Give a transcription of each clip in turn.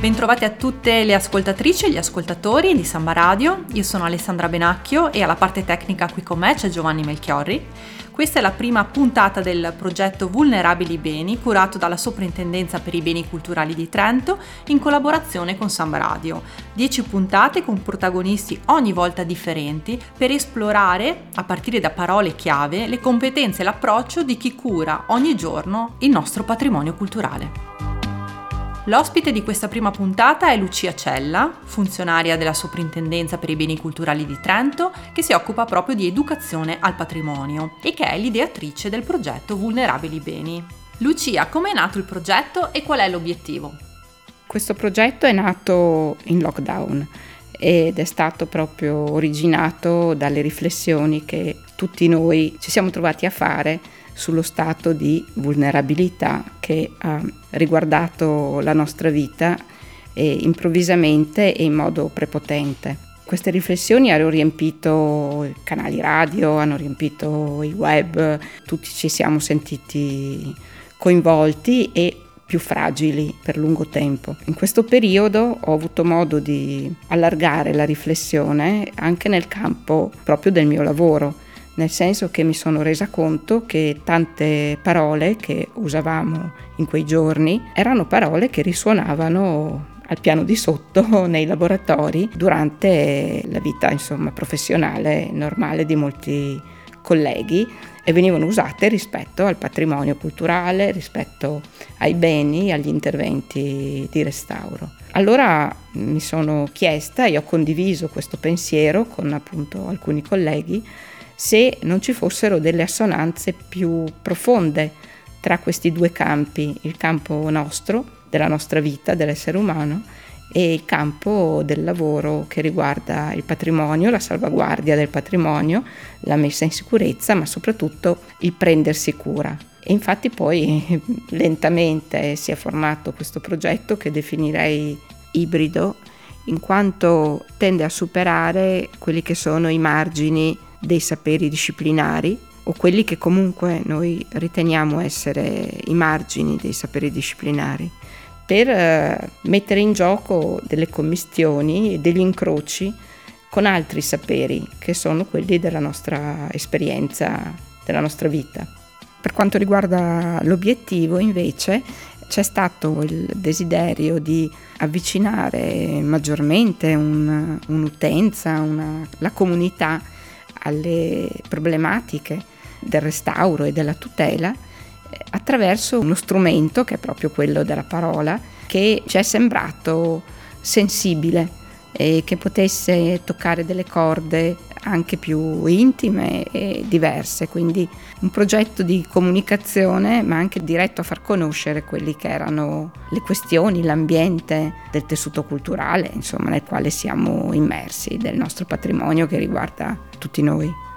Bentrovati a tutte le ascoltatrici e gli ascoltatori di Samba Radio. Io sono Alessandra Benacchio e alla parte tecnica qui con me c'è Giovanni Melchiorri. Questa è la prima puntata del progetto Vulnerabili Beni curato dalla Soprintendenza per i Beni Culturali di Trento in collaborazione con Samba Radio. Dieci puntate con protagonisti ogni volta differenti per esplorare, a partire da parole chiave, le competenze e l'approccio di chi cura ogni giorno il nostro patrimonio culturale. L'ospite di questa prima puntata è Lucia Cella, funzionaria della Soprintendenza per i Beni Culturali di Trento, che si occupa proprio di educazione al patrimonio e che è l'ideatrice del progetto Vulnerabili Beni. Lucia, come è nato il progetto e qual è l'obiettivo? Questo progetto è nato in lockdown ed è stato proprio originato dalle riflessioni che tutti noi ci siamo trovati a fare sullo stato di vulnerabilità che ha riguardato la nostra vita e improvvisamente e in modo prepotente. Queste riflessioni hanno riempito i canali radio, hanno riempito i web, tutti ci siamo sentiti coinvolti e più fragili per lungo tempo. In questo periodo ho avuto modo di allargare la riflessione anche nel campo proprio del mio lavoro nel senso che mi sono resa conto che tante parole che usavamo in quei giorni erano parole che risuonavano al piano di sotto nei laboratori durante la vita insomma, professionale normale di molti colleghi e venivano usate rispetto al patrimonio culturale, rispetto ai beni, agli interventi di restauro. Allora mi sono chiesta e ho condiviso questo pensiero con appunto alcuni colleghi se non ci fossero delle assonanze più profonde tra questi due campi, il campo nostro, della nostra vita, dell'essere umano, e il campo del lavoro che riguarda il patrimonio, la salvaguardia del patrimonio, la messa in sicurezza, ma soprattutto il prendersi cura. E infatti poi lentamente si è formato questo progetto che definirei ibrido, in quanto tende a superare quelli che sono i margini dei saperi disciplinari o quelli che comunque noi riteniamo essere i margini dei saperi disciplinari, per eh, mettere in gioco delle commistioni e degli incroci con altri saperi che sono quelli della nostra esperienza, della nostra vita. Per quanto riguarda l'obiettivo invece c'è stato il desiderio di avvicinare maggiormente un, un'utenza, una, la comunità alle problematiche del restauro e della tutela eh, attraverso uno strumento che è proprio quello della parola che ci è sembrato sensibile e che potesse toccare delle corde anche più intime e diverse, quindi un progetto di comunicazione ma anche diretto a far conoscere quelli che erano le questioni, l'ambiente del tessuto culturale, insomma, nel quale siamo immersi, del nostro patrimonio che riguarda tutti noi.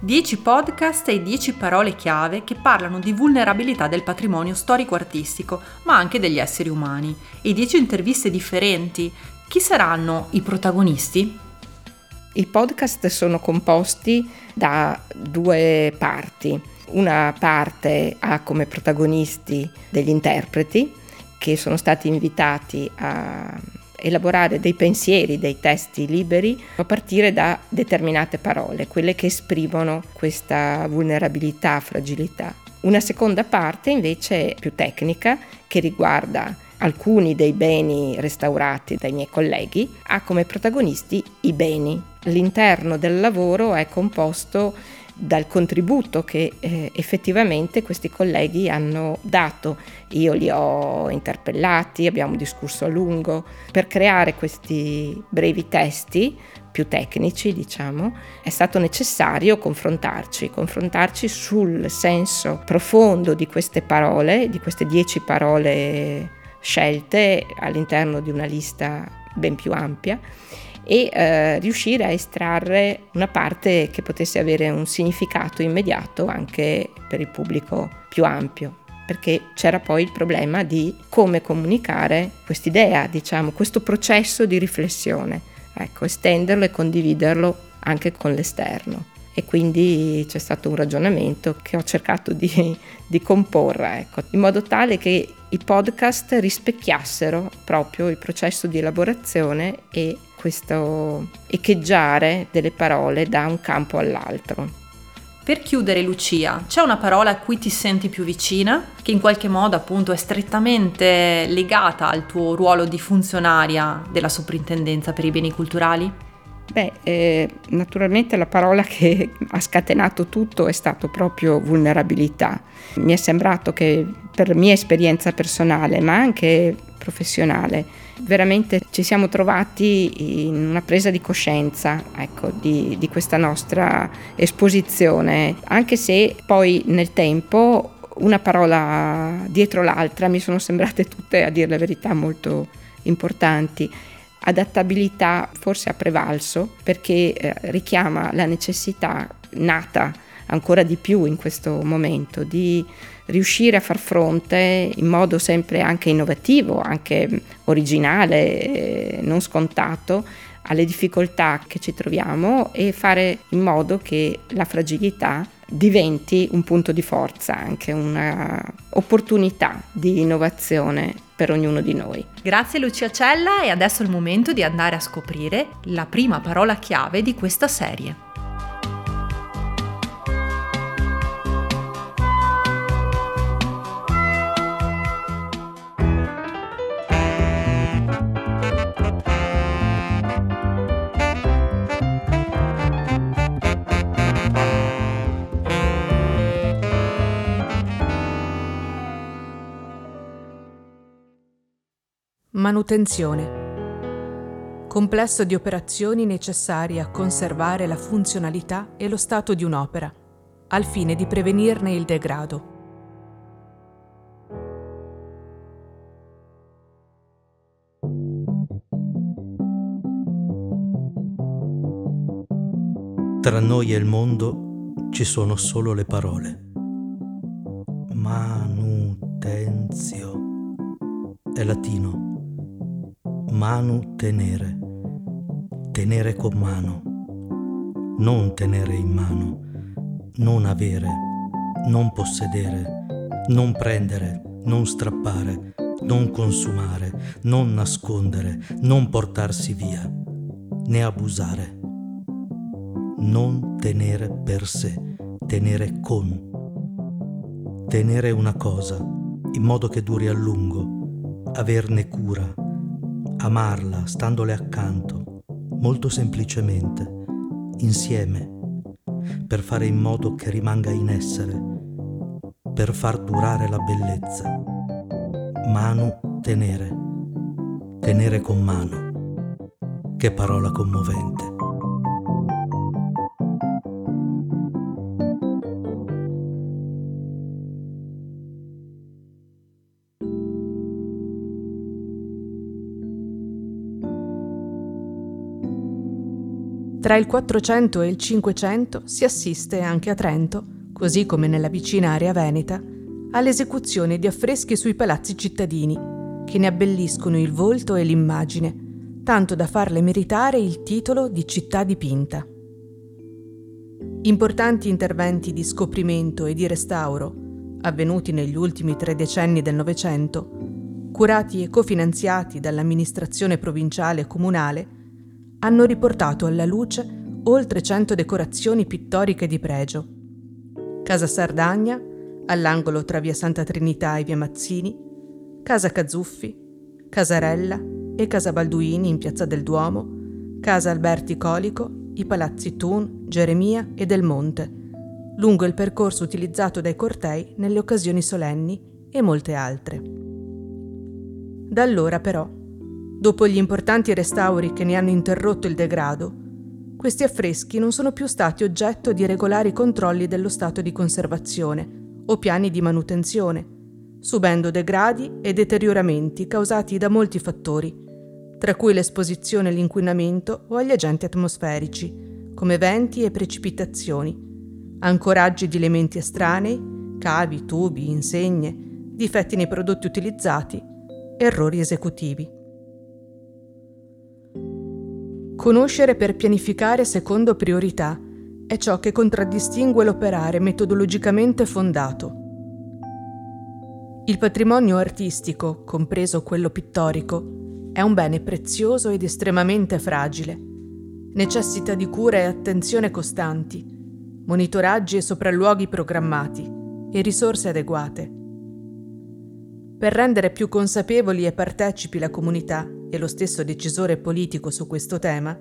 10 podcast e 10 parole chiave che parlano di vulnerabilità del patrimonio storico-artistico, ma anche degli esseri umani, e 10 interviste differenti. Chi saranno i protagonisti? I podcast sono composti da due parti. Una parte ha come protagonisti degli interpreti che sono stati invitati a elaborare dei pensieri, dei testi liberi a partire da determinate parole, quelle che esprimono questa vulnerabilità, fragilità. Una seconda parte invece è più tecnica che riguarda alcuni dei beni restaurati dai miei colleghi, ha come protagonisti i beni. L'interno del lavoro è composto dal contributo che eh, effettivamente questi colleghi hanno dato. Io li ho interpellati, abbiamo discusso a lungo. Per creare questi brevi testi più tecnici, diciamo, è stato necessario confrontarci, confrontarci sul senso profondo di queste parole, di queste dieci parole scelte all'interno di una lista ben più ampia e eh, riuscire a estrarre una parte che potesse avere un significato immediato anche per il pubblico più ampio perché c'era poi il problema di come comunicare quest'idea, diciamo, questo processo di riflessione, ecco, estenderlo e condividerlo anche con l'esterno. E quindi c'è stato un ragionamento che ho cercato di, di comporre, ecco, in modo tale che i podcast rispecchiassero proprio il processo di elaborazione e questo echeggiare delle parole da un campo all'altro. Per chiudere Lucia, c'è una parola a cui ti senti più vicina, che in qualche modo appunto è strettamente legata al tuo ruolo di funzionaria della soprintendenza per i beni culturali? Beh, eh, naturalmente la parola che ha scatenato tutto è stato proprio vulnerabilità. Mi è sembrato che per mia esperienza personale, ma anche professionale, veramente ci siamo trovati in una presa di coscienza ecco, di, di questa nostra esposizione, anche se poi nel tempo una parola dietro l'altra mi sono sembrate tutte, a dire la verità, molto importanti. Adattabilità forse ha prevalso perché eh, richiama la necessità nata ancora di più in questo momento di riuscire a far fronte in modo sempre anche innovativo, anche originale, non scontato alle difficoltà che ci troviamo e fare in modo che la fragilità diventi un punto di forza, anche un'opportunità di innovazione per ognuno di noi. Grazie Lucia Cella e adesso è il momento di andare a scoprire la prima parola chiave di questa serie. Manutenzione. Complesso di operazioni necessarie a conservare la funzionalità e lo stato di un'opera, al fine di prevenirne il degrado. Tra noi e il mondo ci sono solo le parole. Manutenzio è latino manu tenere, tenere con mano, non tenere in mano, non avere, non possedere, non prendere, non strappare, non consumare, non nascondere, non portarsi via, né abusare. Non tenere per sé, tenere con. Tenere una cosa in modo che duri a lungo, averne cura, amarla standole accanto, molto semplicemente, insieme, per fare in modo che rimanga in essere, per far durare la bellezza. Mano tenere, tenere con mano. Che parola commovente. Tra il 400 e il 500 si assiste anche a Trento, così come nella vicina area veneta, all'esecuzione di affreschi sui palazzi cittadini, che ne abbelliscono il volto e l'immagine, tanto da farle meritare il titolo di città dipinta. Importanti interventi di scoprimento e di restauro, avvenuti negli ultimi tre decenni del Novecento, curati e cofinanziati dall'amministrazione provinciale e comunale, hanno riportato alla luce oltre 100 decorazioni pittoriche di pregio. Casa Sardagna, all'angolo tra via Santa Trinità e via Mazzini, Casa Cazzuffi, Casarella e Casa Balduini in piazza del Duomo, Casa Alberti Colico, i palazzi Thun, Geremia e Del Monte, lungo il percorso utilizzato dai cortei nelle occasioni solenni e molte altre. Da allora però Dopo gli importanti restauri che ne hanno interrotto il degrado, questi affreschi non sono più stati oggetto di regolari controlli dello stato di conservazione o piani di manutenzione, subendo degradi e deterioramenti causati da molti fattori, tra cui l'esposizione all'inquinamento o agli agenti atmosferici, come venti e precipitazioni, ancoraggi di elementi estranei, cavi, tubi, insegne, difetti nei prodotti utilizzati, errori esecutivi. Conoscere per pianificare secondo priorità è ciò che contraddistingue l'operare metodologicamente fondato. Il patrimonio artistico, compreso quello pittorico, è un bene prezioso ed estremamente fragile. Necessita di cura e attenzione costanti, monitoraggi e sopralluoghi programmati e risorse adeguate. Per rendere più consapevoli e partecipi la comunità e lo stesso decisore politico su questo tema,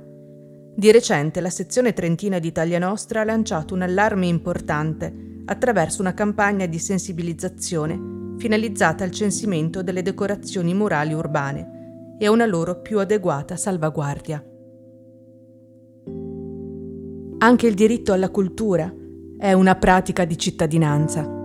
di recente la sezione trentina di Italia Nostra ha lanciato un allarme importante attraverso una campagna di sensibilizzazione finalizzata al censimento delle decorazioni murali urbane e a una loro più adeguata salvaguardia. Anche il diritto alla cultura è una pratica di cittadinanza.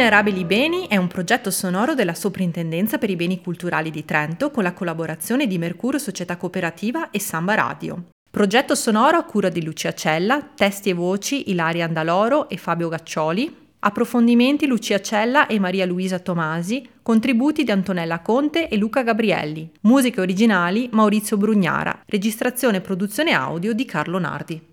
Vulnerabili Beni è un progetto sonoro della Soprintendenza per i Beni Culturali di Trento con la collaborazione di Mercurio Società Cooperativa e Samba Radio. Progetto sonoro a cura di Lucia Cella, testi e voci Ilaria Andaloro e Fabio Gaccioli, approfondimenti Lucia Cella e Maria Luisa Tomasi, contributi di Antonella Conte e Luca Gabrielli, musiche originali Maurizio Brugnara, registrazione e produzione audio di Carlo Nardi.